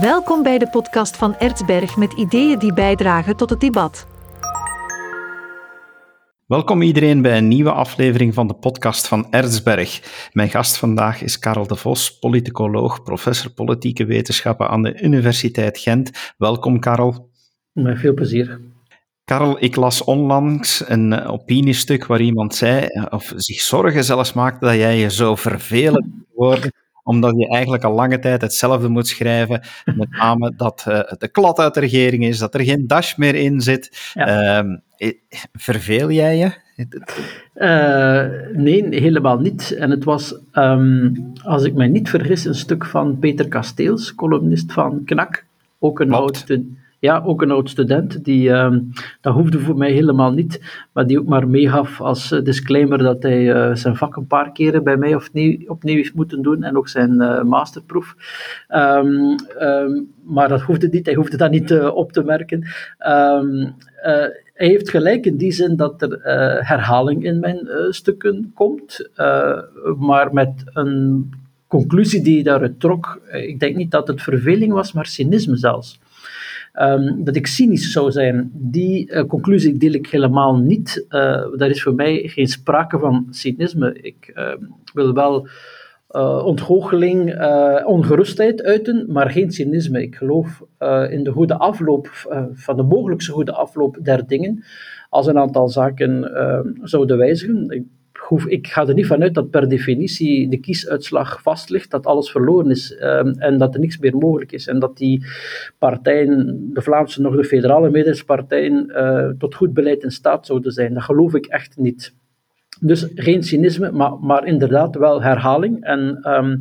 Welkom bij de podcast van Ertsberg met ideeën die bijdragen tot het debat. Welkom iedereen bij een nieuwe aflevering van de podcast van Erzberg. Mijn gast vandaag is Karel de Vos, politicoloog, professor politieke wetenschappen aan de Universiteit Gent. Welkom Karel. Met veel plezier. Karel, ik las onlangs een eh, opiniestuk waar iemand zei, eh, of zich zorgen zelfs maakte, dat jij je zo vervelend wordt omdat je eigenlijk al lange tijd hetzelfde moet schrijven. Met name dat uh, de klad uit de regering is, dat er geen dash meer in zit. Ja. Uh, verveel jij je? Uh, nee, helemaal niet. En het was, um, als ik mij niet vergis, een stuk van Peter Kasteels, columnist van KNAK. Ook een oud ja, ook een oud student. Die, uh, dat hoefde voor mij helemaal niet. Maar die ook maar meegaf als eh, disclaimer dat hij uh, zijn vak een paar keren bij mij opnieuw, opnieuw heeft moeten doen. En ook zijn uh, masterproef. Um, um, maar dat hoefde niet. Hij hoefde dat niet op te merken. hij heeft gelijk in die zin dat er herhaling in mijn stukken komt. maar met een conclusie die daaruit trok. Ik denk niet dat het verveling was, maar cynisme zelfs. Dat ik cynisch zou zijn, die uh, conclusie deel ik helemaal niet. Uh, daar is voor mij geen sprake van cynisme. Ik uh, wil wel uh, ontgoocheling, ongerustheid uiten, maar geen cynisme. Ik geloof in de goede afloop, van de mogelijkste goede afloop der dingen. Als een aantal zaken zouden wijzigen ik ga er niet vanuit dat per definitie de kiesuitslag vast ligt, dat alles verloren is um, en dat er niks meer mogelijk is. En dat die partijen, de Vlaamse nog de federale meerderheidspartijen, uh, tot goed beleid in staat zouden zijn. Dat geloof ik echt niet. Dus geen cynisme, maar, maar inderdaad wel herhaling. En um,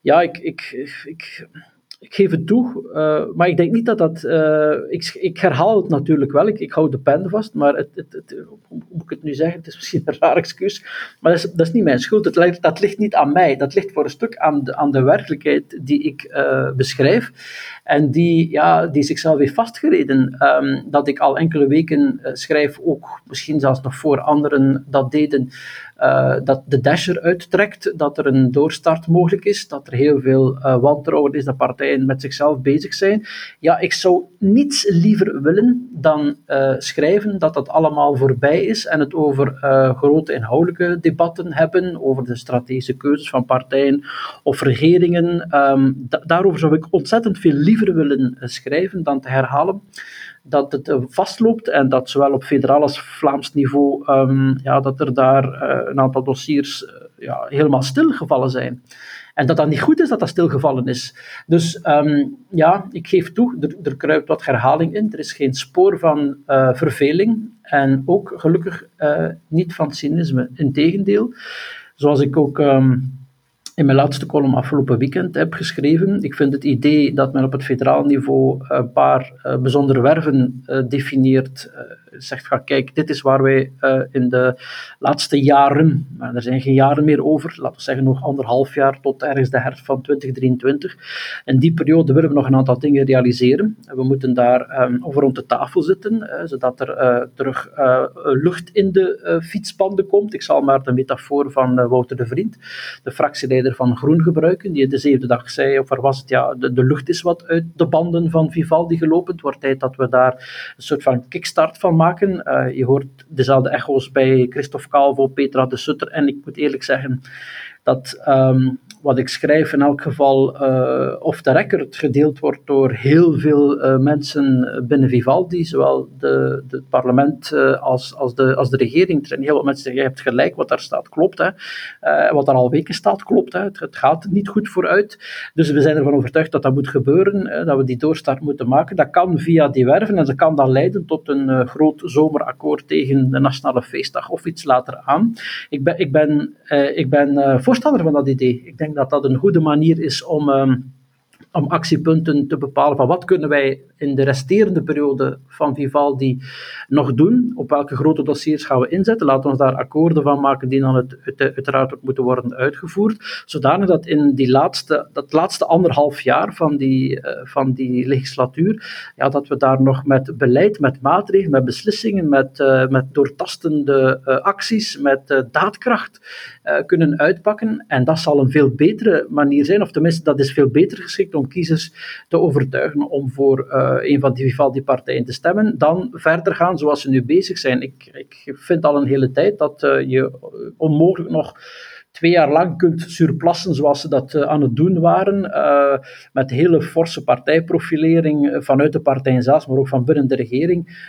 ja, ik, ik, ik ik geef het toe, uh, maar ik denk niet dat dat. Uh, ik, ik, herhaal het natuurlijk wel, ik, ik hou de pen vast, maar het, het, hoe moet ik het nu zeggen? Het is misschien een raar excuus, maar dat is, dat is niet mijn schuld. Het ligt, dat ligt niet aan mij, dat ligt voor een stuk aan de, aan de werkelijkheid die ik uh, beschrijf en die, ja, die zichzelf heeft vastgereden. Um, dat ik al enkele weken schrijf, ook misschien zelfs nog voor anderen dat deden. Uh, dat de dasher uittrekt, dat er een doorstart mogelijk is, dat er heel veel uh, wantrouwen is, dat partijen met zichzelf bezig zijn. Ja, ik zou niets liever willen dan uh, schrijven dat dat allemaal voorbij is en het over grote inhoudelijke debatten hebben, over de strategische keuzes van partijen of regeringen. Um, daarover zou ik ontzettend veel liever willen schrijven dan te herhalen dat het eh, vastloopt en dat zowel op federaal als Vlaams niveau, um, ja, dat er daar uh, een aantal dossiers uh, ja, helemaal stilgevallen zijn. En dat dat niet goed is dat dat stilgevallen is. Dus um, ja, ik geef toe, er, kruipt wat herhaling in. Er is geen spoor van verveling en ook gelukkig niet van cynisme. Integendeel, zoals ik ook... Um, in mijn laatste column afgelopen weekend heb geschreven. Ik vind het idee dat men op het federaal niveau een paar uh, bijzondere werven uh, definieert, uh, zegt, ga kijk, dit is waar wij in de laatste jaren, maar er zijn geen jaren meer over, laten we zeggen nog anderhalf jaar tot ergens de herfst van 2023. In die periode willen we nog een aantal dingen realiseren. We moeten daar um, over rond de tafel zitten, zodat er terug lucht in de fietspanden komt. Ik zal maar de metafoor van Wouter de Vriend, de fractieleider van Groen gebruiken, die de zevende dag zei, of er was het, ja, de, de lucht is wat uit de banden van Vivaldi gelopen. Het wordt tijd dat we daar een soort van kickstart van maken. Uh, je hoort dezelfde echo's bij Christophe Calvo, Petra de Sutter, en ik moet eerlijk zeggen dat um, wat ik schrijf in elk geval uh, off the record gedeeld wordt door heel veel uh, mensen binnen Vivaldi, zowel de, de het parlement uh, als, als, de, als de regering. Er heel veel mensen die zeggen, je hebt gelijk, wat daar staat klopt. Hè. wat daar al weken staat klopt. Hè. Het, het, gaat niet goed vooruit. Dus we zijn ervan overtuigd dat dat moet gebeuren, dat we die doorstart moeten maken. Dat kan via die werven en dat kan dan leiden tot een groot zomerakkoord tegen de Nationale Feestdag of iets later aan. Ik ben, ik ben, ik ben voorstander van dat idee. Ik denk dat dat een goede manier is om, um, om actiepunten te bepalen van wat kunnen wij in de resterende periode van Vivaldi nog doen? Op welke grote dossiers gaan we inzetten? Laten we daar akkoorden van maken die dan het, het, uiteraard ook moeten worden uitgevoerd, zodanig dat in die laatste, dat laatste anderhalf jaar van die, uh, van die legislatuur, ja, dat we daar nog met beleid, met maatregelen, met beslissingen, met, uh, met doortastende uh, acties, met daadkracht kunnen uitpakken. En dat zal een veel betere manier zijn, of tenminste, dat is veel beter geschikt om kiezers te overtuigen om voor een van die Vivaldi-partijen te stemmen, dan verder gaan zoals ze nu bezig zijn. Ik, ik vind al een hele tijd dat je onmogelijk nog twee jaar lang kunt surplassen zoals ze dat uh, aan het doen waren, uh, met hele forse partijprofilering eh, vanuit de partij zelf, maar ook van binnen de regering,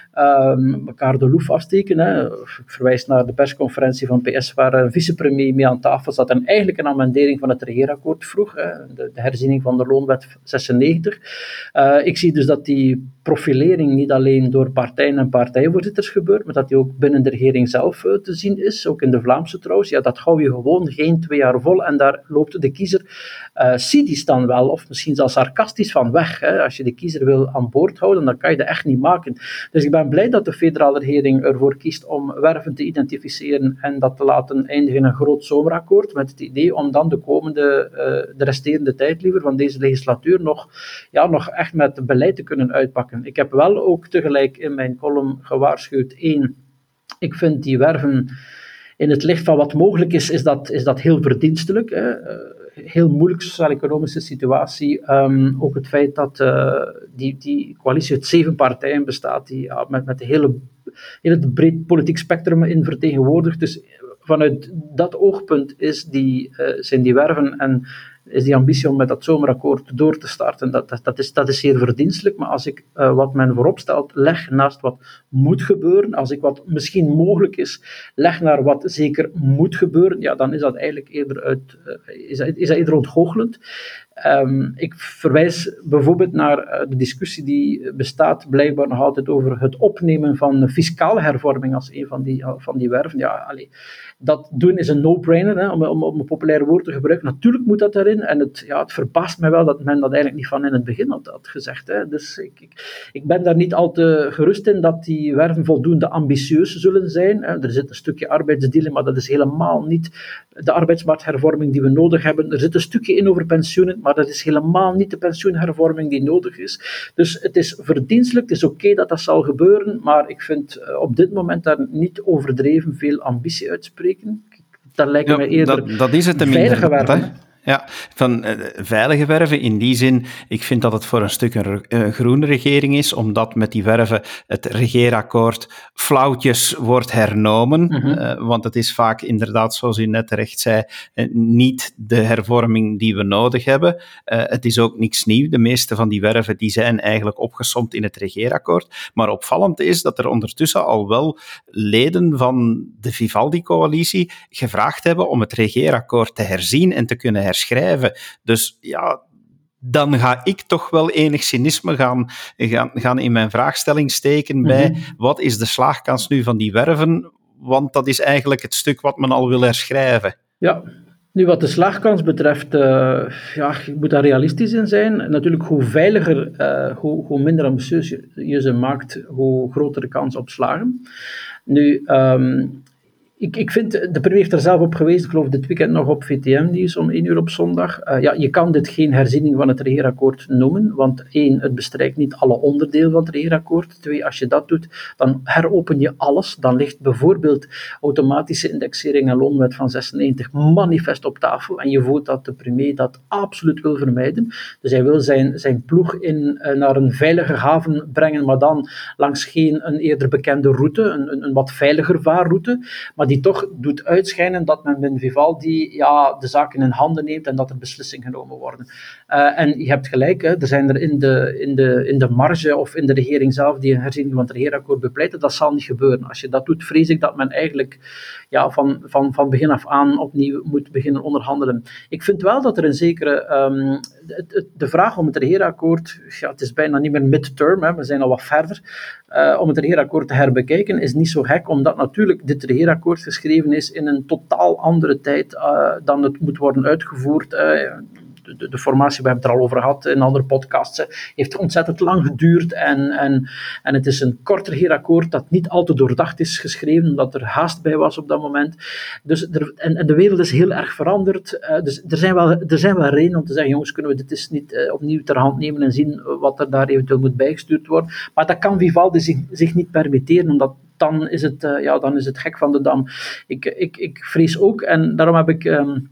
elkaar de loef afsteken. Hè. Ik verwijs naar de persconferentie van PS, waar een vicepremier mee aan tafel zat en eigenlijk een amendering van het regeerakkoord vroeg, hè, de, herziening van de loonwet 96. ik zie dus dat die profilering niet alleen door partijen en partijvoorzitters gebeurt, maar dat die ook binnen de regering zelf te zien is, ook in de Vlaamse trouwens. Ja, dat hou je gewoon geen twee jaar vol en daar loopt de kiezer uh, cynisch dan wel, of misschien zelfs sarcastisch van weg. Hè. Als je de kiezer wil aan boord houden, dan kan je dat echt niet maken. Dus ik ben blij dat de federale regering ervoor kiest om werven te identificeren en dat te laten eindigen in een groot zomerakkoord, met het idee om dan de komende, uh, de resterende tijd liever van deze legislatuur nog, ja, nog echt met beleid te kunnen uitpakken. Ik heb wel ook tegelijk in mijn column gewaarschuwd, één, ik vind die werven in het licht van wat mogelijk is, is dat, is dat heel verdienstelijk. Hè. Eh, heel moeilijk sociaal-economische situatie. Um, ook het feit dat uh, die, die coalitie uit zeven partijen bestaat, die met, met een hele, heel breed politiek spectrum in vertegenwoordigt. Dus vanuit dat oogpunt is die, uh, zijn die werven en is die ambitie om met dat zomerakkoord door te starten. Dat, dat, dat, is, dat is zeer verdienstelijk, maar als ik uh, wat men voorop stelt, leg naast wat moet gebeuren, als ik wat misschien mogelijk is, leg naar wat zeker moet gebeuren, ja, dan is dat eigenlijk eerder, uit, uh, is is dat eerder ontgoochelend. Um, ik verwijs bijvoorbeeld naar uh, de discussie die bestaat blijkbaar nog altijd over het opnemen van fiscale hervorming als een van die, van die werven. Ja, allee, dat doen is een no-brainer, om, om, om, een populair woord te gebruiken. Natuurlijk moet dat erin. En het, ja, het verbaast mij wel dat men dat eigenlijk niet van in het begin had, had gezegd. Hè. Dus ik, ik, ik, ben daar niet al te gerust in dat die werven voldoende ambitieus zullen zijn. Er zit een stukje arbeidsdealing, maar dat is helemaal niet de arbeidsmarkthervorming die we nodig hebben. Er zit een stukje in over pensioenen, maar dat is helemaal niet de pensioenhervorming die nodig is. Dus het is verdienstelijk, het is oké okay dat dat zal gebeuren, maar ik vind uh, op dit moment daar niet overdreven veel ambitie uitspreken spreken. Dat lijkt ja, me eerder dat, dat is het veilige werven. Ja, van uh, veilige werven in die zin, ik vind dat het voor een stuk een, een groene regering is, omdat met die werven het regeerakkoord flauwtjes wordt hernomen. Mm -hmm. uh, want het is vaak inderdaad, zoals u net terecht zei, uh, niet de hervorming die we nodig hebben. het is ook niks nieuw. De meeste van die werven die zijn eigenlijk opgesomd in het regeerakkoord. Maar opvallend is dat er ondertussen al wel leden van de Vivaldi-coalitie gevraagd hebben om het regeerakkoord te herzien en te kunnen herschrijven. Dus ja, dan ga ik toch wel enig cynisme gaan, gaan, gaan in mijn vraagstelling steken bij mm -hmm. wat is de slaagkans nu van die werven, want dat is eigenlijk het stuk wat men al wil herschrijven. Ja, nu, wat de slagkans betreft, uh, ja, je moet daar realistisch in zijn. Natuurlijk, hoe veiliger, uh, hoe, hoe minder ambitieus je, ze maakt, hoe groter de kans op slagen. Nu, um, ik, ik vind, de premier heeft er zelf op gewezen, ik geloof dit weekend nog op VTM-nieuws om 1 uur op zondag. Uh, ja, je kan dit geen herziening van het regeerakkoord noemen, want één, het bestrijkt niet alle onderdelen van het regeerakkoord. Twee, als je dat doet, dan heropen je alles. Dan ligt bijvoorbeeld automatische indexering en loonwet van 96 manifest op tafel en je voelt dat de premier dat absoluut wil vermijden. Dus hij wil zijn, zijn ploeg in, uh, naar een veilige haven brengen, maar dan langs geen een eerder bekende route, een, een, een wat veiliger vaarroute, maar die toch doet uitschijnen dat men met Vivaldi ja, de zaken in handen neemt en dat er beslissingen genomen worden. Uh, en je hebt gelijk, hè, er zijn er in de, in, de, in de marge of in de regering zelf die een herziening van het regeerakkoord bepleiten. Dat zal niet gebeuren. Als je dat doet, vrees ik dat men eigenlijk ja, van, van, van begin af aan opnieuw moet beginnen onderhandelen. Ik vind wel dat er een zekere. Um, de, vraag om het regeerakkoord, ja, het is bijna niet meer midterm, hè, we zijn al wat verder. Uh, om het regeerakkoord te herbekijken is niet zo gek, omdat natuurlijk dit regeerakkoord geschreven is in een totaal andere tijd uh, dan het moet worden uitgevoerd. Uh, de, de, formatie, we hebben het er al over gehad in andere podcasts, heeft ontzettend lang geduurd en, en, en het is een kort regeerakkoord dat niet al te doordacht is geschreven, omdat er haast bij was op dat moment. Dus er, en, en de wereld is heel erg veranderd. Uh, dus er zijn, wel, er zijn wel redenen om te zeggen, jongens, kunnen we dit eens niet opnieuw ter hand nemen en zien wat er daar eventueel moet bijgestuurd worden. Maar dat kan Vivaldi zich, zich niet permitteren, omdat dan is het, uh, ja, dan is het gek van de dam. Ik, ik, ik vrees ook, en daarom heb ik um,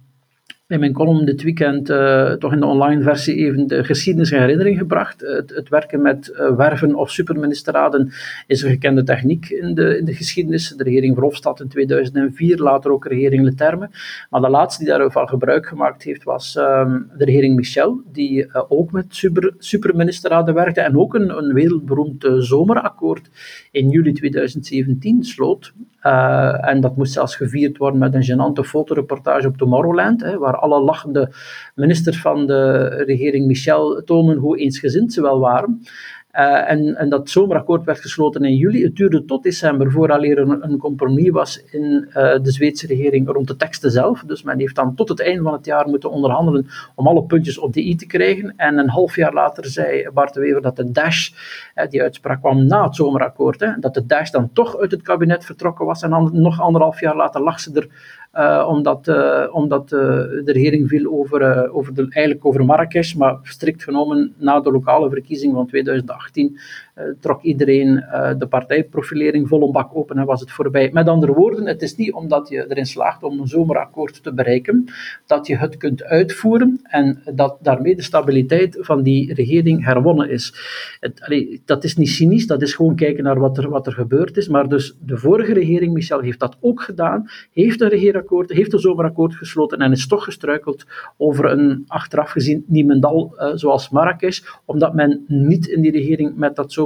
in mijn column dit weekend uh, toch in de online versie even de geschiedenis en herinnering gebracht. Het, het werken met uh, werven of superministeraden is een gekende techniek in de, in de geschiedenis. De regering Verhofstadt in 2004, later ook regering Leterme. Maar de laatste die daarvan gebruik gemaakt heeft was um, de regering Michel, die ook met super, superministeraden werkte en ook een, een wereldberoemd zomerakkoord in juli 2017 sloot. Uh, en dat moest zelfs gevierd worden met een gênante fotoreportage op Tomorrowland, hè, waar alle lachende ministers van de regering Michel tonen hoe eensgezind ze wel waren. Uh, en, en, dat zomerakkoord werd gesloten in juli. Het duurde tot december vooraleer er een, compromis was in uh, de Zweedse regering rond de teksten zelf. Dus men heeft dan tot het einde van het jaar moeten onderhandelen om alle puntjes op de i te krijgen. En een half jaar later zei Bart Wever dat de dash, uh, die uitspraak kwam na het zomerakkoord, hè, dat de dash dan toch uit het kabinet vertrokken was. En dan, nog anderhalf jaar later lag ze er omdat, uh, omdat uh, de regering viel over, over de, eigenlijk over Marrakesh, maar strikt genomen na de lokale verkiezing van 2018 trok iedereen de partijprofilering vol bak open en was het voorbij. Met andere woorden, het is niet omdat je erin slaagt om een zomerakkoord te bereiken, dat je het kunt uitvoeren en dat daarmee de stabiliteit van die regering herwonnen is. Het, dat is niet cynisch, dat is gewoon kijken naar wat er, wat er gebeurd is, maar dus de vorige regering, Michel, heeft dat ook gedaan, heeft een regering heeft een zomerakkoord gesloten en is toch gestruikeld over een achteraf gezien Niemendal uh, zoals Marrakesh, omdat men niet in die regering met dat zomerakkoord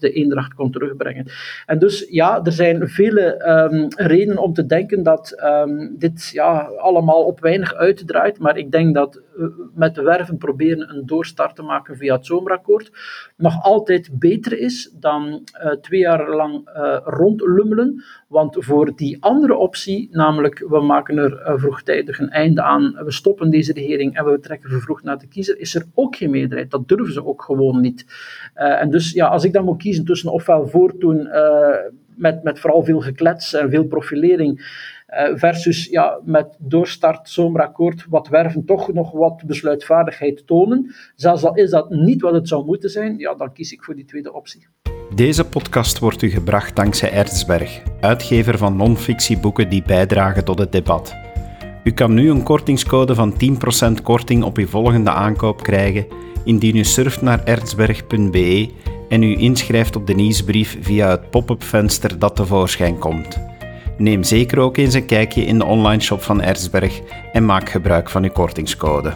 de eendracht kon terugbrengen. En dus ja, er zijn vele um, redenen om te denken dat um, dit ja, allemaal op weinig uitdraait, maar ik denk dat met de werven proberen een doorstart te maken via het zomerakkoord nog altijd beter is dan uh, twee jaar lang rondlummelen, want voor die andere optie, namelijk we maken er vroegtijdig een einde aan, we stoppen deze regering en we trekken vervroegd naar de kiezer, is er ook geen meerderheid. Dat durven ze ook gewoon niet. En dus ja, als ik dan moet kiezen tussen ofwel voortdoen met, met vooral veel geklets en veel profilering, versus ja, met doorstart zomerakkoord wat werven toch nog wat besluitvaardigheid tonen. Zelfs al is dat niet wat het zou moeten zijn, ja, dan kies ik voor die tweede optie. Deze podcast wordt u gebracht dankzij Erzberg, uitgever van non-fictieboeken die bijdragen tot het debat. U kan nu een kortingscode van 10% korting op uw volgende aankoop krijgen indien u surft naar erzberg.be en u inschrijft op de nieuwsbrief via het pop-up venster dat tevoorschijn komt. Neem zeker ook eens een kijkje in de online shop van Erzberg en maak gebruik van uw kortingscode.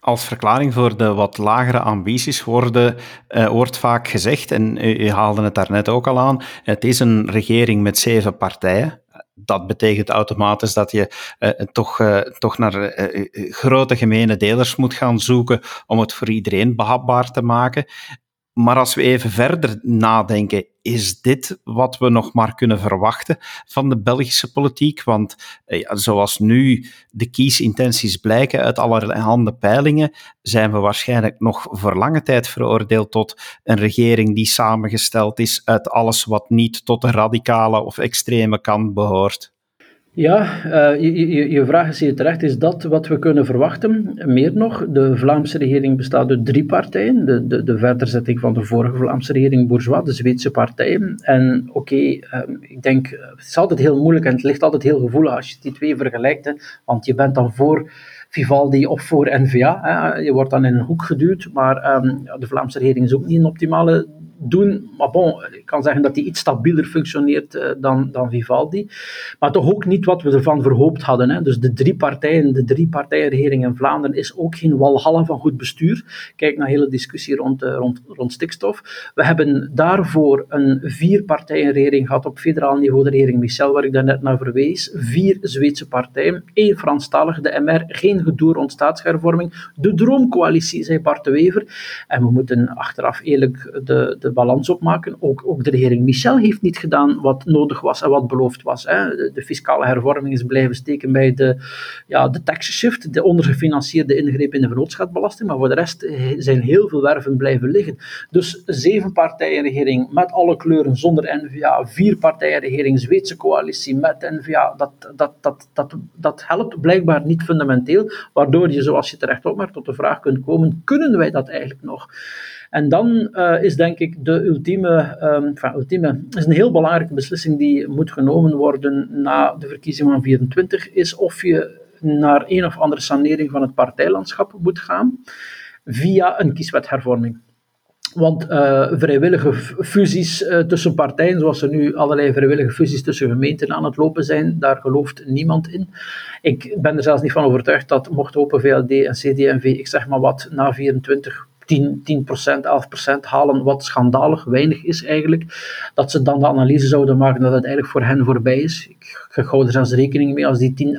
Als verklaring voor de wat lagere ambities worden, uh, wordt vaak gezegd, en u, haalde het daarnet ook al aan, het is een regering met zeven partijen dat betekent automatisch dat je uh, toch, uh, toch naar grote gemene delers moet gaan zoeken om het voor iedereen behapbaar te maken. Maar als we even verder nadenken, is dit wat we nog maar kunnen verwachten van de Belgische politiek? Want eh, zoals nu de kiesintenties blijken uit allerhande peilingen, zijn we waarschijnlijk nog voor lange tijd veroordeeld tot een regering die samengesteld is uit alles wat niet tot de radicale of extreme kant behoort. Ja, uh, je, je, je, vraag is hier terecht. Is dat wat we kunnen verwachten? Meer nog, de Vlaamse regering bestaat uit drie partijen. De, de, de verderzetting van de vorige Vlaamse regering, Bourgeois, de Zweedse partijen. En oké, uh, ik denk, het is altijd heel moeilijk en het ligt altijd heel gevoelig als je die twee vergelijkt. Hè, want je bent dan voor Vivaldi of voor N-VA. Je wordt dan in een hoek geduwd, maar um, de Vlaamse regering is ook niet een optimale doen. Maar bon, ik kan zeggen dat die iets stabieler functioneert uh, dan, dan Vivaldi. Maar toch ook niet wat we ervan verhoopt hadden. Hè. Dus de drie partijen, de drie partijenregering in Vlaanderen is ook geen walhalla van goed bestuur. Kijk naar de hele discussie rond, uh, rond, rond stikstof. We hebben daarvoor een vier partijenregering gehad op federaal niveau, de regering Michel, waar ik daarnet naar verwees. Vier Zweedse partijen, één Franstalig, de MR, geen gedoe rond staatshervorming. De droomcoalitie, zei Bart de Wever. En we moeten achteraf eerlijk de de balans opmaken. Ook, ook de regering Michel heeft niet gedaan wat nodig was en wat beloofd was. Hè. De, fiscale hervorming is blijven steken bij de, ja, de tax shift, de ondergefinancierde ingreep in de vennootschapsbelasting, maar voor de rest zijn heel veel werven blijven liggen. Dus zeven partijen regering met alle kleuren zonder NVA, vier partijen regering, Zweedse coalitie met NVA, dat, dat, dat, dat, dat helpt blijkbaar niet fundamenteel, waardoor je, zoals je terecht opmerkt, tot de vraag kunt komen, kunnen wij dat eigenlijk nog? En dan uh, is denk ik de ultieme, um, ultieme, is een heel belangrijke beslissing die moet genomen worden na de verkiezing van 24, is of je naar een of andere sanering van het partijlandschap moet gaan via een kieswethervorming. Want uh, vrijwillige fusies uh, tussen partijen, zoals er nu allerlei vrijwillige fusies tussen gemeenten aan het lopen zijn, daar gelooft niemand in. Ik ben er zelfs niet van overtuigd dat mocht Open VLD en CD&V, ik zeg maar wat, na 24 10, 10%, 11% halen, wat schandalig weinig is eigenlijk, dat ze dan de analyse zouden maken dat het eigenlijk voor hen voorbij is. Ik, ik hou er zelfs rekening mee als die 10,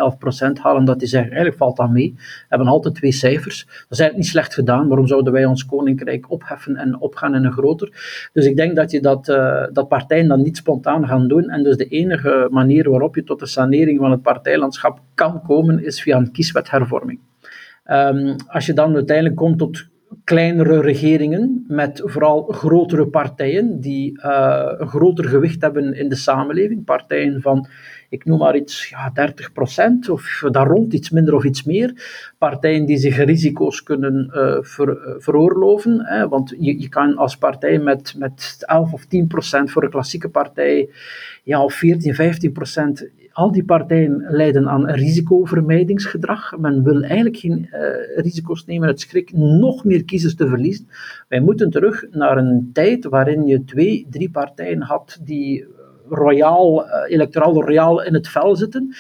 11% halen, dat die zeggen, eigenlijk valt dat mee. We hebben altijd twee cijfers. Dat is eigenlijk niet slecht gedaan. Waarom zouden wij ons koninkrijk opheffen en opgaan in een groter? Dus ik denk dat, je dat, uh, dat partijen dat niet spontaan gaan doen. En dus de enige manier waarop je tot de sanering van het partijlandschap kan komen, is via een kieswethervorming. Um, als je dan uiteindelijk komt tot kleinere regeringen met vooral grotere partijen die uh, een groter gewicht hebben in de samenleving. Partijen van, ik noem maar iets, ja, 30% of daar rond, iets minder of iets meer. Partijen die zich risico's kunnen uh, ver, veroorloven. Hè, want je, je kan als partij met, met 11 of 10% voor een klassieke partij, ja, of 14, 15% al die partijen leiden aan risicovermijdingsgedrag. Men wil eigenlijk geen uh, risico's nemen uit schrik nog meer kiezers te verliezen. Wij moeten terug naar een tijd waarin je twee, drie partijen had die royaal, uh, electoraal royaal in het vel zitten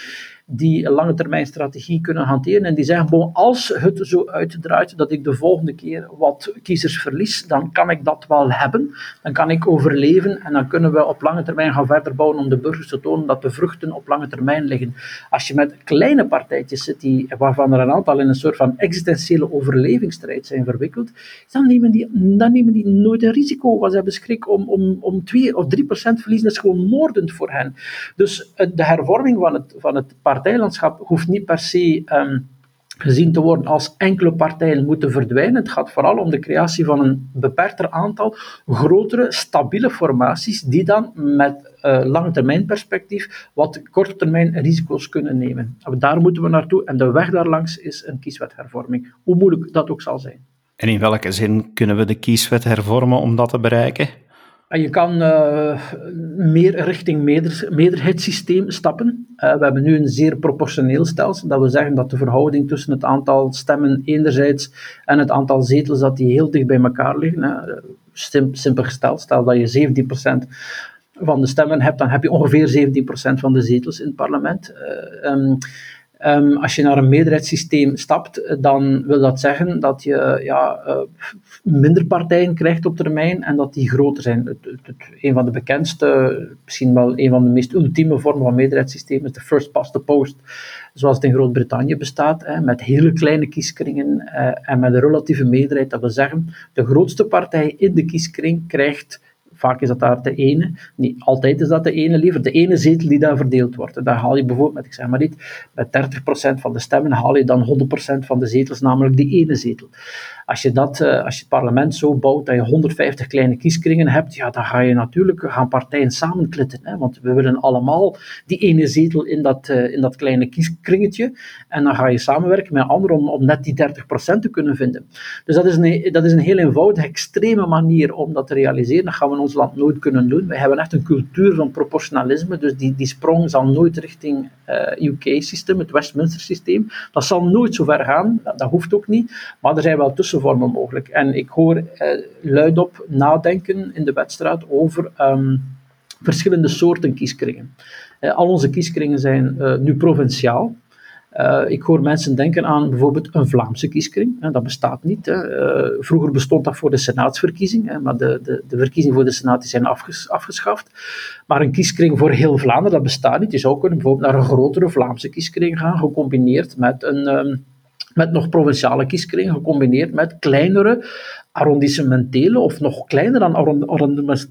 die een lange termijn strategie kunnen hanteren en die zeggen, bon, als het zo uitdraait dat ik de volgende keer wat kiezers verlies, dan kan ik dat wel hebben, dan kan ik overleven en dan kunnen we op lange termijn gaan verder bouwen om de burgers te tonen dat de vruchten op lange termijn liggen. Als je met kleine partijtjes zit, die, waarvan er een aantal in een soort van existentiële overlevingsstrijd zijn verwikkeld, dan nemen die, dan nemen die nooit een risico, want ze hebben schrik om, om, om 2 of 3 procent verliezen, dat is gewoon moordend voor hen. Dus eh, de hervorming van het, van het partijlandschap hoeft niet per se um, gezien te worden als enkele partijen moeten verdwijnen. Het gaat vooral om de creatie van een beperkter aantal grotere, stabiele formaties die dan met uh, lange termijn perspectief wat korte termijn risico's kunnen nemen. Daar moeten we naartoe en de weg daarlangs is een kieswethervorming, hoe moeilijk dat ook zal zijn. En in welke zin kunnen we de kieswet hervormen om dat te bereiken? Je kan uh, meer richting meerder, meerderheidssysteem stappen. Uh, we hebben nu een zeer proportioneel stelsel. Dat wil zeggen dat de verhouding tussen het aantal stemmen enerzijds en het aantal zetels dat die heel dicht bij elkaar liggen. Simpel gesteld, stel dat je 17% van de stemmen hebt, dan heb je ongeveer 17% van de zetels in het parlement. Uh, um, Um, als je naar een meerderheidssysteem stapt, dan wil dat zeggen dat je ja, uh, minder partijen krijgt op termijn en dat die groter zijn. Het, het, een van de bekendste, misschien wel een van de meest ultieme vormen van meerderheidssysteem is de first past the post, zoals het in Groot-Brittannië bestaat, hè, met hele kleine kieskringen uh, en met een relatieve meerderheid. Dat wil zeggen, de grootste partij in de kieskring krijgt Vaak is dat daar de ene, niet altijd is dat de ene, liever de ene zetel die daar verdeeld wordt. daar haal je bijvoorbeeld, met, ik zeg maar niet, met 30% van de stemmen haal je dan 100% van de zetels, namelijk die ene zetel. Als je, dat, eh, als je het parlement zo bouwt dat je 150 kleine kieskringen hebt, ja, dan ga je natuurlijk gaan partijen samenklitten. Hè, want we willen allemaal die ene zetel in dat, uh, in dat kleine kieskringetje. En dan ga je samenwerken met anderen om, net die 30% te kunnen vinden. Dus dat is, een, dat is een heel eenvoudige, extreme manier om dat te realiseren. Dat gaan we in ons land nooit kunnen doen. We hebben echt een cultuur van proportionalisme, dus die, die sprong zal nooit richting eh, UK-systeem, het Westminster-systeem. Dat zal nooit zo ver gaan, dat, dat hoeft ook niet. Maar er zijn wel tussen tussenvormen mogelijk. En ik hoor eh, luidop nadenken in de wedstrijd over um, verschillende soorten kieskringen. Uh, al onze kieskringen zijn uh, nu provinciaal. Ik hoor mensen denken aan bijvoorbeeld een Vlaamse kieskring. Dat bestaat niet. Hè. Vroeger bestond dat voor de senaatsverkiezing, hè, maar de, de, de verkiezingen voor de senaat zijn afges, afgeschaft. Maar een kieskring voor heel Vlaanderen, dat bestaat niet. Je zou kunnen bijvoorbeeld naar een grotere Vlaamse kieskring gaan, gecombineerd met een... Um, met nog provinciale kieskringen, gecombineerd met kleinere arrondissementele of nog kleiner dan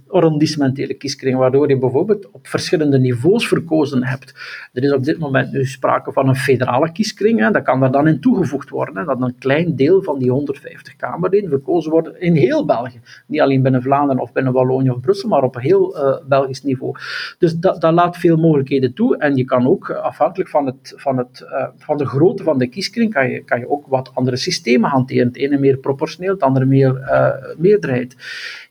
arrondissementele kieskringen, waardoor je bijvoorbeeld op verschillende niveaus verkozen hebt. Er is op dit moment nu sprake van een federale kieskring, hè, dat kan daar dan in toegevoegd worden, hè, dat een klein deel van die 150 Kamerleden verkozen worden in heel België. Niet alleen binnen Vlaanderen of binnen Wallonië of Brussel, maar op heel uh, Belgisch niveau. Dus dat, dat laat veel mogelijkheden toe en je kan ook, afhankelijk van, het, van, het, uh, van de grootte van de kieskring, kan je, kan je ook wat andere systemen hanteren. Het ene meer proportioneel, het andere meer uh, meerderheid.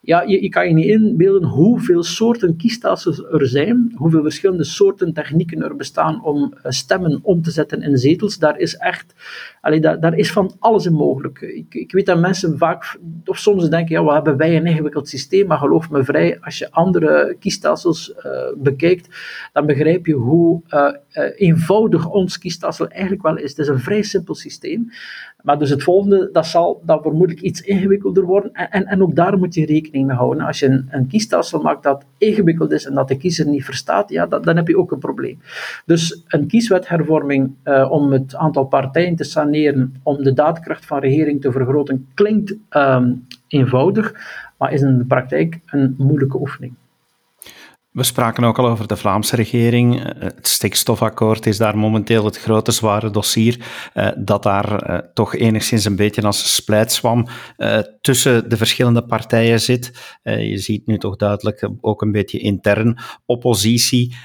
Ja, je, kan je niet inbeelden hoeveel soorten kiesstelsels er zijn, hoeveel verschillende soorten technieken er bestaan om eh, stemmen om te zetten in zetels. Daar is echt, allee, daar, is van alles in mogelijk. Ik, ik weet dat mensen vaak, of soms denken, ja, wat hebben wij een ingewikkeld systeem, maar geloof me vrij, als je andere kiesstelsels uh, bekijkt, dan begrijp je hoe eenvoudig ons kiesstelsel eigenlijk wel is. Het is een vrij simpel systeem. Maar dus het volgende, dat zal dan vermoedelijk iets ingewikkelder worden. En, en, en ook daar moet je rekening mee houden. Als je een, een kiesstelsel maakt dat ingewikkeld is en dat de kiezer niet verstaat, ja, dat, dan heb je ook een probleem. Dus een kieswethervorming uh, om het aantal partijen te saneren, om de daadkracht van regering te vergroten, klinkt um, eenvoudig, maar is in de praktijk een moeilijke oefening. We spraken ook al over de Vlaamse regering. Eh, het stikstofakkoord is daar momenteel het grote zware dossier eh, dat daar eh, toch enigszins een beetje als een splijtswam tussen de verschillende partijen zit. je ziet nu toch duidelijk ook een beetje intern oppositie.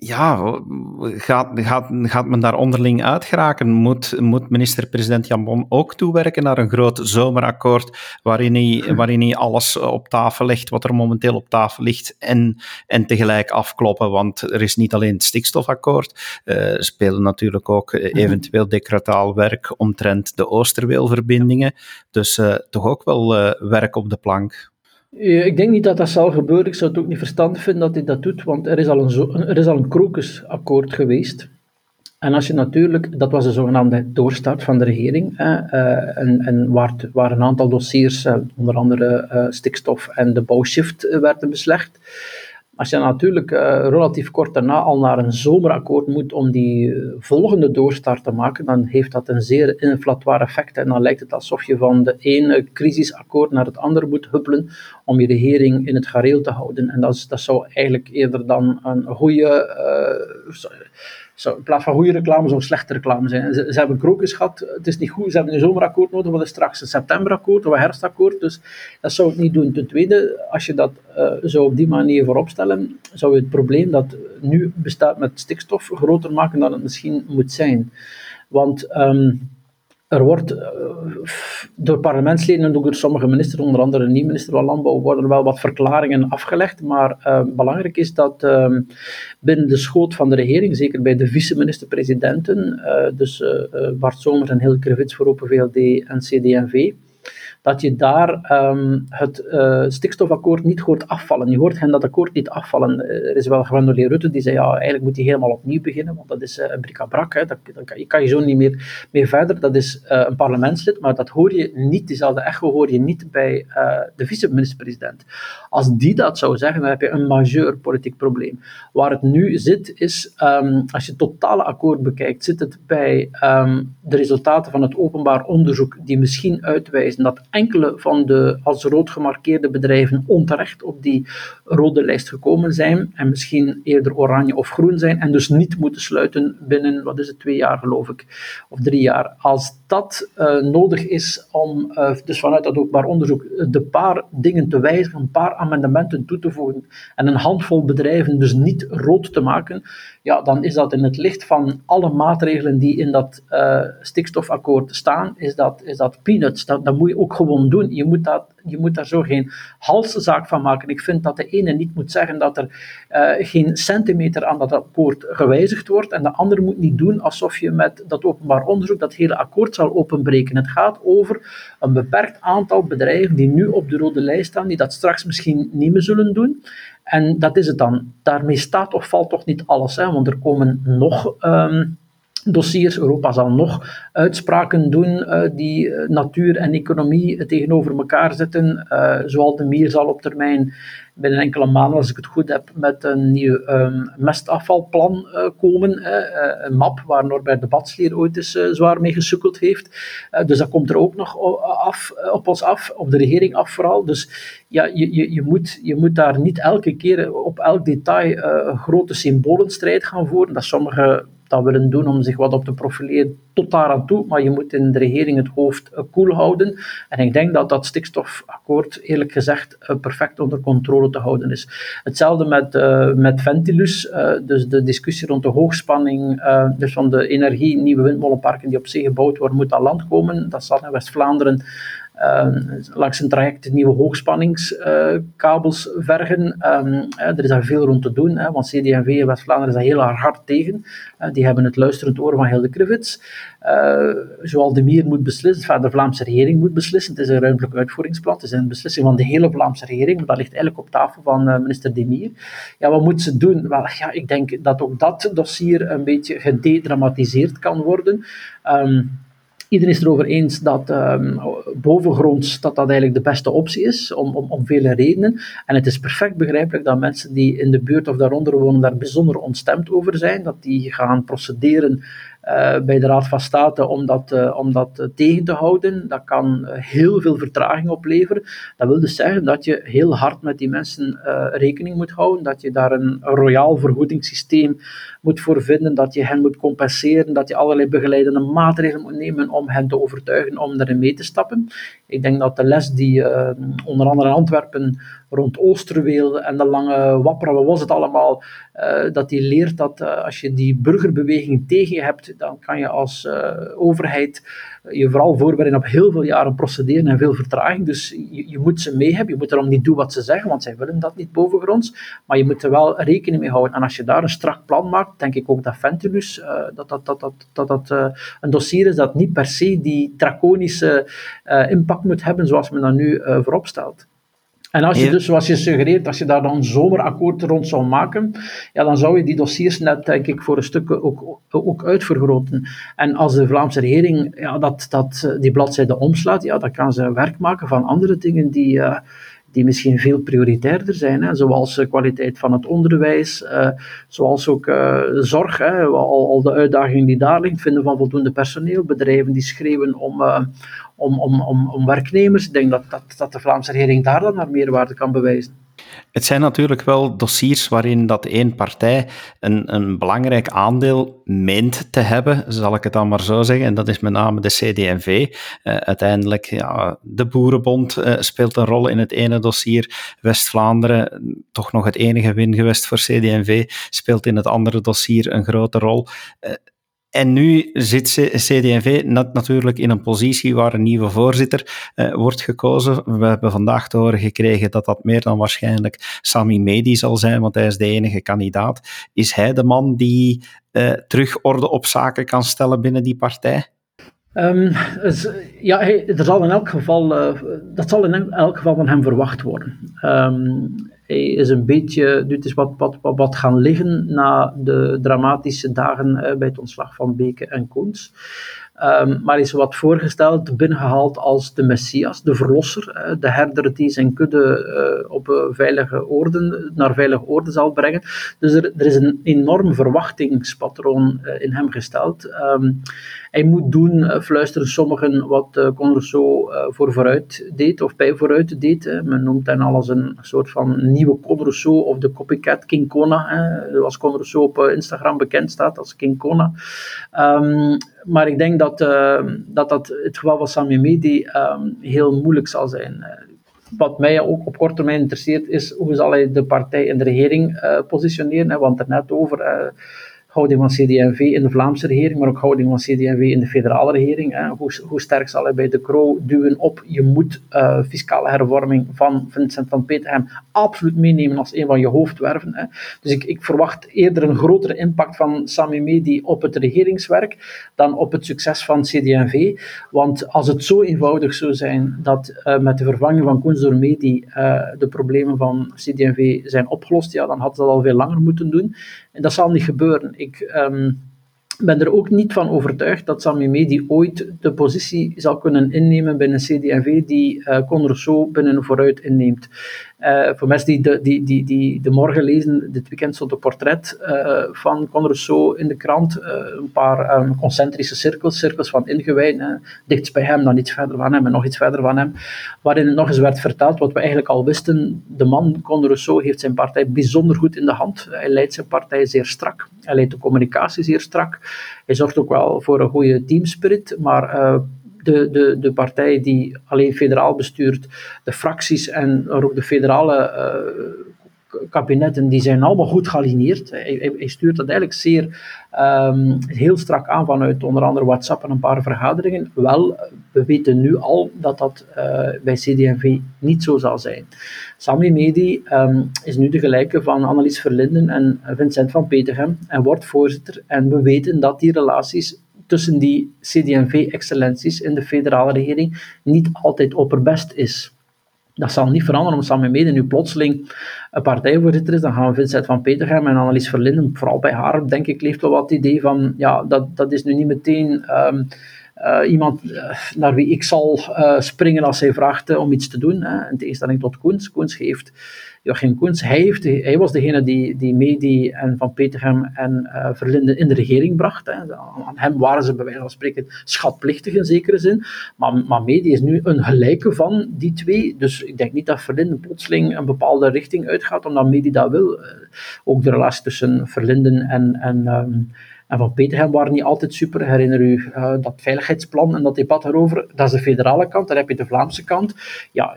Ja, gaat, gaat, gaat men daar onderling uit geraken? Moet, moet minister-president Jan Bon ook toewerken naar een groot zomerakkoord waarin hij, waarin hij alles op tafel legt wat er momenteel op tafel ligt en, en tegelijk afkloppen? Want er is niet alleen het stikstofakkoord, uh, er spelen natuurlijk ook mhm. eventueel decretaal werk omtrent de Oosterweelverbindingen. Dus uh, toch ook wel uh, werk op de plank. Ik denk niet dat dat zal gebeuren. Ik zou het ook niet verstandig vinden dat hij dat doet, want er is al een, er is al een krokusakkoord geweest. En als je natuurlijk, dat was de zogenaamde doorstart van de regering, uh, en, en waar, waar, een aantal dossiers, uh, onder andere uh, stikstof en de bouwshift, werden beslecht. Als je natuurlijk uh, relatief kort daarna al naar een zomerakkoord moet om die uh, volgende doorstart te maken, dan heeft dat een zeer inflatoire effect. En dan lijkt het alsof je van de ene crisisakkoord naar het andere moet huppelen om je regering in het gareel te houden. En dat, dat zou eigenlijk eerder dan een goede. Uh, zou in plaats van goede reclame zou slechte reclame zijn. Ze, ze, hebben krokus gehad, het is niet goed, ze hebben een zomerakkoord nodig, wat is straks een septemberakkoord of een herfstakkoord, dus dat zou ik niet doen. Ten tweede, als je dat uh, zou op die manier voorop stellen, zou je het probleem dat nu bestaat met stikstof groter maken dan het misschien moet zijn. Want... Um, er wordt uh, door parlementsleden en ook door sommige ministers, onder andere de nieuwe minister van Landbouw, worden wel wat verklaringen afgelegd. Maar uh, belangrijk is dat uh, binnen de schoot van de regering, zeker bij de vice-minister-presidenten, dus Bart Somers en Hilke Revits voor Open VLD en CD&V, dat je daar um, het uh, stikstofakkoord niet hoort afvallen. Je hoort hen dat akkoord niet afvallen. Er is wel Gwendoline Rutte die zei, ja, eigenlijk moet hij helemaal opnieuw beginnen, want dat is uh, een bric-à-brac. Dat, kan, je kan je zo niet meer, meer verder. Dat is een parlementslid, maar dat hoor je niet, diezelfde echo hoor je niet bij de vice-minister-president. Als die dat zou zeggen, dan heb je een majeur politiek probleem. Waar het nu zit, is, um, als je het totale akkoord bekijkt, zit het bij um, de resultaten van het openbaar onderzoek die misschien uitwijzen dat enkele van de als rood gemarkeerde bedrijven onterecht op die rode lijst gekomen zijn en misschien eerder oranje of groen zijn en dus niet moeten sluiten binnen, wat is het, twee jaar geloof ik, of drie jaar. Als dat uh, nodig is om, uh, dus vanuit dat openbaar onderzoek, de paar dingen te wijzigen, een paar amendementen toe te voegen en een handvol bedrijven dus niet rood te maken, ja, dan is dat in het licht van alle maatregelen die in dat stikstofakkoord staan, is dat, is dat peanuts. Dat, dat moet je ook gewoon doen. Je moet, dat, je moet daar zo geen halszaak van maken. Ik vind dat de ene niet moet zeggen dat er uh, geen centimeter aan dat akkoord gewijzigd wordt en de andere moet niet doen alsof je met dat openbaar onderzoek dat hele akkoord zal openbreken. Het gaat over een beperkt aantal bedrijven die nu op de rode lijst staan, die dat straks misschien niet meer zullen doen. En dat is het dan. Daarmee staat of valt toch niet alles, hè? want er komen nog. Um, dossiers. Europa zal nog uitspraken doen uh, die natuur en economie tegenover elkaar zetten. Zoals de Mier zal op termijn binnen enkele maanden, als ik het goed heb, met een nieuw um, mestafvalplan komen. Een map waar Norbert de Batslier ooit eens zwaar mee gesukkeld heeft. dus dat komt er ook nog af, op ons af, op de regering af vooral. Dus ja, je, je, je, moet, je moet daar niet elke keer op elk detail grote symbolenstrijd gaan voeren. Dat sommige dat willen doen om zich wat op te profileren, tot daar aan toe. Maar je moet in de regering het hoofd uh, koel houden. En ik denk dat dat stikstofakkoord, eerlijk gezegd, uh, perfect onder controle te houden is. Hetzelfde met, uh, met Ventilus, dus de discussie rond de hoogspanning, dus van de energie, nieuwe windmolenparken die op zee gebouwd worden, moet aan land komen. Dat zal in West-Vlaanderen Ehm, langs een traject nieuwe hoogspanningskabels vergen. Ehm, er is daar veel rond te doen, hè, want CD&V in West-Vlaanderen is daar heel hard tegen. die hebben het luisterend oor van Hilde Krivits. Uh, zoals de Mier moet beslissen, de Vlaamse regering moet beslissen. Het is een ruimtelijk uitvoeringsplan, het is een beslissing van de hele Vlaamse regering, maar dat ligt eigenlijk op tafel van minister De Mier. Ja, wat moet ze doen? Wel, ja, ik denk dat ook dat dossier een beetje gededramatiseerd kan worden. Um, Iedereen is erover eens dat um, bovengronds dat dat eigenlijk de beste optie is, om, om, om vele redenen. En het is perfect begrijpelijk dat mensen die in de buurt of daaronder wonen daar bijzonder ontstemd over zijn, dat die gaan procederen bij de Raad van State om dat, uh, om dat uh, tegen te houden. Dat kan heel veel vertraging opleveren. Dat wil dus zeggen dat je heel hard met die mensen rekening moet houden, dat je daar een, royaal vergoedingssysteem moet voor vinden, dat je hen moet compenseren, dat je allerlei begeleidende maatregelen moet nemen om hen te overtuigen om erin mee te stappen. Ik denk dat de les die onder andere Antwerpen rond Oosterweel en de lange Wapperen, wat was het allemaal, uh, dat die leert dat uh, als je die burgerbeweging tegen hebt, dan kan je als uh, overheid je vooral voorbereiden op heel veel jaren procederen en veel vertraging. Dus je, je, moet ze mee hebben, je moet erom niet doen wat ze zeggen, want zij willen dat niet bovengronds, maar je moet er wel rekening mee houden. En als je daar een strak plan maakt, denk ik ook dat Ventilus, dat dat, dat, dat, dat, dat een dossier is dat niet per se die draconische impact moet hebben zoals men dat nu voorop stelt. En als je dus, zoals je suggereert, als je daar dan zomerakkoord rond zou maken, ja, dan zou je die dossiers net, denk ik, voor een stuk ook, ook uitvergroten. En als de Vlaamse regering ja, dat, dat, die bladzijde omslaat, ja, dan kan ze werk maken van andere dingen die, uh, die misschien veel prioritairder zijn, hè, zoals de kwaliteit van het onderwijs, uh, zoals ook uh, zorg, hè, al, al de uitdagingen die daar liggen, vinden van voldoende personeel, bedrijven die schreeuwen om, om, om, om, om werknemers. Ik denk dat, dat, dat de Vlaamse regering daar dan naar meerwaarde kan bewijzen. Het zijn natuurlijk wel dossiers waarin dat één partij een, een belangrijk aandeel meent te hebben, zal ik het dan maar zo zeggen. En dat is met name de CD&V. Uh, uiteindelijk, ja, de Boerenbond uh, speelt een rol in het ene dossier. West-Vlaanderen, toch nog het enige wingewest voor CD&V, speelt in het andere dossier een grote rol. Uh, en nu zit CD&V natuurlijk in een positie waar een nieuwe voorzitter uh, wordt gekozen. We hebben vandaag te horen gekregen dat dat meer dan waarschijnlijk Sami Medi zal zijn, want hij is de enige kandidaat. Is hij de man die uh, terug orde op zaken kan stellen binnen die partij? Dus, ja, er zal in elk geval, uh, dat zal in elk geval van hem verwacht worden. Um, is een beetje, dit is wat, wat, wat, gaan liggen na de dramatische dagen uh, bij het ontslag van Beke en Koens. Um, maar is wat voorgesteld, binnengehaald als de Messias, de verlosser, uh, de herder die zijn kudde uh, op veilige oorden, naar veilige oorden zal brengen. Dus er, er is een enorm verwachtingspatroon in hem gesteld. Um, hij moet doen, uh, fluisteren sommigen, wat uh, Conrousseau uh, voor vooruit deed, of bij vooruit deed. Men noemt hen al als een soort van nieuwe Conrousseau of de copycat King Kona, hè, zoals Conrousseau op Instagram bekend staat als King Kona. Um, maar ik denk dat, dat dat het geval van Sami Medi um, heel moeilijk zal zijn wat mij ook op korte termijn interesseert, is hoe zal hij de partij in de regering uh, positioneren. Hè, want er net over, uh, houding van CD&V in de Vlaamse regering, maar ook houding van CD&V in de federale regering. Hè. Hoe, hoe, sterk zal hij bij de Croo duwen op je moet uh, fiscale hervorming van Vincent van Peterhem absoluut meenemen als een van je hoofdwerven. Hè. Dus ik, ik, verwacht eerder een grotere impact van Sami Medi op het regeringswerk dan op het succes van CD&V. Want als het zo eenvoudig zou zijn dat uh, met de vervanging van Koens door Medi uh, de problemen van CD&V zijn opgelost, ja, dan had ze dat al veel langer moeten doen. En dat zal niet gebeuren. Ik, um, ben er ook niet van overtuigd dat Sami Medi ooit de positie zal kunnen innemen binnen CD&V die uh, binnen vooruit inneemt. Uh, voor mensen die de, die, die, die de morgen lezen, dit weekend stond een portret uh, van Con Rousseau in de krant. Uh, een paar um, concentrische cirkels, cirkels van ingewijden, dichtst bij hem, dan iets verder van hem en nog iets verder van hem, waarin nog eens werd verteld wat we eigenlijk al wisten. De man, Con Rousseau, heeft zijn partij bijzonder goed in de hand. Hij leidt zijn partij zeer strak. Hij leidt de communicatie zeer strak. Hij zorgt ook wel voor een goede teamspirit, maar de, de, de partij die alleen federaal bestuurt, de fracties en ook de federale uh, kabinetten, die zijn allemaal goed gealineerd. Hij, stuurt dat eigenlijk zeer um, heel strak aan vanuit onder andere WhatsApp en een paar vergaderingen. Wel, we weten nu al dat dat uh, bij CD&V niet zo zal zijn. Sami Medi um, is nu de gelijke van Annelies Verlinden en Vincent van Petegem en wordt voorzitter. En we weten dat die relaties tussen die CD&V-excellenties in de federale regering niet altijd opperbest is. Dat zal niet veranderen om samen Mede nu plotseling een partijvoorzitter is. Dan gaan Vincent van Petergem en Annelies Verlinden, vooral bij haar, denk ik, leeft wel wat het idee van, ja, dat, dat is nu niet meteen um, uh, iemand uh, naar wie ik zal uh, springen als hij vraagt om iets te doen. Hè. In tegenstelling tot Koens. Koens heeft Joachim Koens, hij, heeft, hij was degene die, die Medi en Van Petergem en uh, Verlinden in de regering bracht. Hè. Aan hem waren ze bij wijze van spreken schatplichtig in zekere zin. Maar, maar Medi is nu een gelijke van die twee. Dus ik denk niet dat Verlinden plotseling een bepaalde richting uitgaat, omdat Medi dat wil. Uh, ook de relatie tussen Verlinden en, en, um, en Van Petergem waren niet altijd super. Herinner u uh, dat veiligheidsplan en dat debat daarover? Dat is de federale kant, dan heb je de Vlaamse kant. Ja,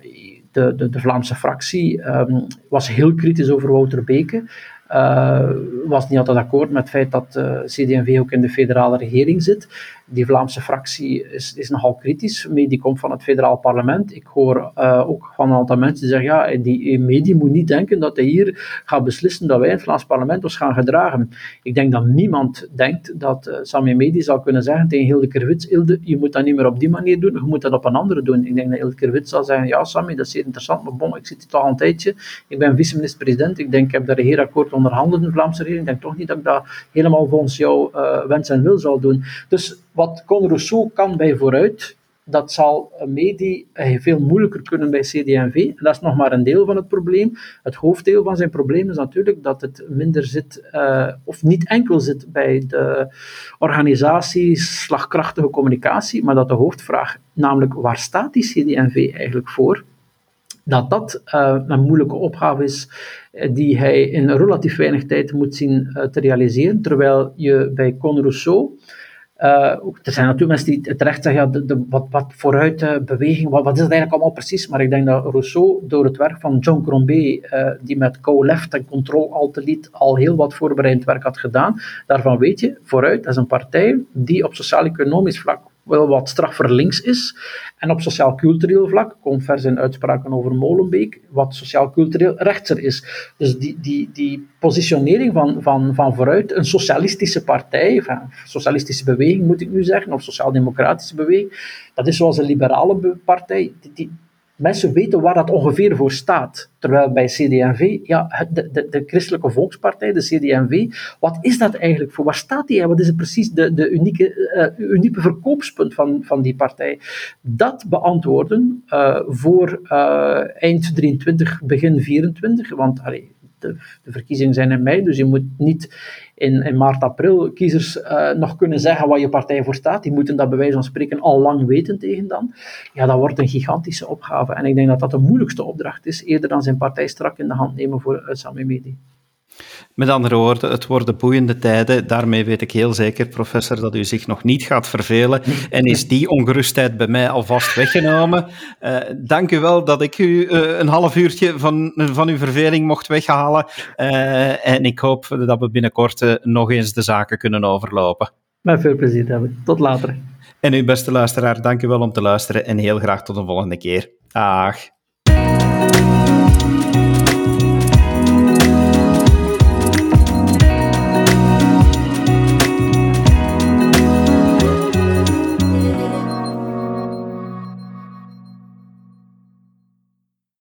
de, de, de Vlaamse fractie um, was heel kritisch over Wouter Beke. Uh, was niet altijd akkoord met het feit dat uh, CD&V ook in de federale regering zit die Vlaamse fractie is, is nogal kritisch. Die komt van het federaal parlement. Ik hoor uh, ook van een aantal mensen die zeggen, ja, die medie moet niet denken dat hij hier gaat beslissen dat wij in het Vlaams parlement ons gaan gedragen. Ik denk dat niemand denkt dat uh, Sami Medi zal kunnen zeggen tegen Hilde Kerwits, Hilde, je moet dat niet meer op die manier doen, je moet dat op een andere doen. Ik denk dat Hilde Kerwits zal zeggen, ja Sami, dat is zeer interessant, maar bon, ik zit hier toch al een tijdje. Ik ben vice-minister-president, ik denk, ik heb daar een onderhandeld in de Vlaamse regering, ik denk toch niet dat ik dat helemaal volgens jouw uh, wens en wil zal doen. Dus wat Con Rousseau kan bij vooruit, dat zal Medi veel moeilijker kunnen bij CD&V. En dat is nog maar een deel van het probleem. Het hoofddeel van zijn probleem is natuurlijk dat het minder zit, uh, of niet enkel zit bij de organisatie, slagkrachtige communicatie, maar dat de hoofdvraag, namelijk waar staat die CD&V eigenlijk voor, dat dat uh, een moeilijke opgave is die hij in relatief weinig tijd moet zien te realiseren, terwijl je bij Con Rousseau uh, er zijn natuurlijk mensen die terecht zeggen, de, wat, wat vooruit uh, beweging, wat, wat, is dat eigenlijk allemaal precies? Maar ik denk dat Rousseau door het werk van John Crombie, uh, die met Co-Left en Control Alt al heel wat voorbereidend werk had gedaan, daarvan weet je, vooruit, dat is een partij die op sociaal-economisch vlak wel wat straffer links is. En op sociaal-cultureel vlak, convers in uitspraken over Molenbeek, wat sociaal-cultureel rechtser is. Dus die, die, die positionering van, van, van vooruit, een socialistische partij, een socialistische beweging moet ik nu zeggen, of sociaal-democratische beweging, dat is zoals een liberale partij, die, die mensen weten waar dat ongeveer voor staat. Terwijl bij CD&V, ja, de, de, de Christelijke Volkspartij, de CD&V, wat is dat eigenlijk voor? Waar staat die? Wat is het precies de, de unieke, uh, unieke verkoopspunt van, van die partij? Dat beantwoorden uh, voor uh, eind 23, begin 24, want allee, de, de, verkiezingen zijn in mei, dus je moet niet in, in maart, april kiezers uh, nog kunnen zeggen waar je partij voor staat. Die moeten dat bij wijze van spreken al lang weten tegen dan. Ja, dat wordt een gigantische opgave. En ik denk dat dat de moeilijkste opdracht is, eerder dan zijn partij strak in de hand nemen voor uh, Sami Medi. Met andere woorden, het worden boeiende tijden. Daarmee weet ik heel zeker, professor, dat u zich nog niet gaat vervelen. En is die ongerustheid bij mij alvast weggenomen. Uh, dank u wel dat ik u uh, een half uurtje van, van uw verveling mocht weghalen. Uh, en ik hoop dat we binnenkort nog eens de zaken kunnen overlopen. Met veel plezier, David. Tot later. En uw beste luisteraar, dank u wel om te luisteren en heel graag tot een volgende keer. Dag.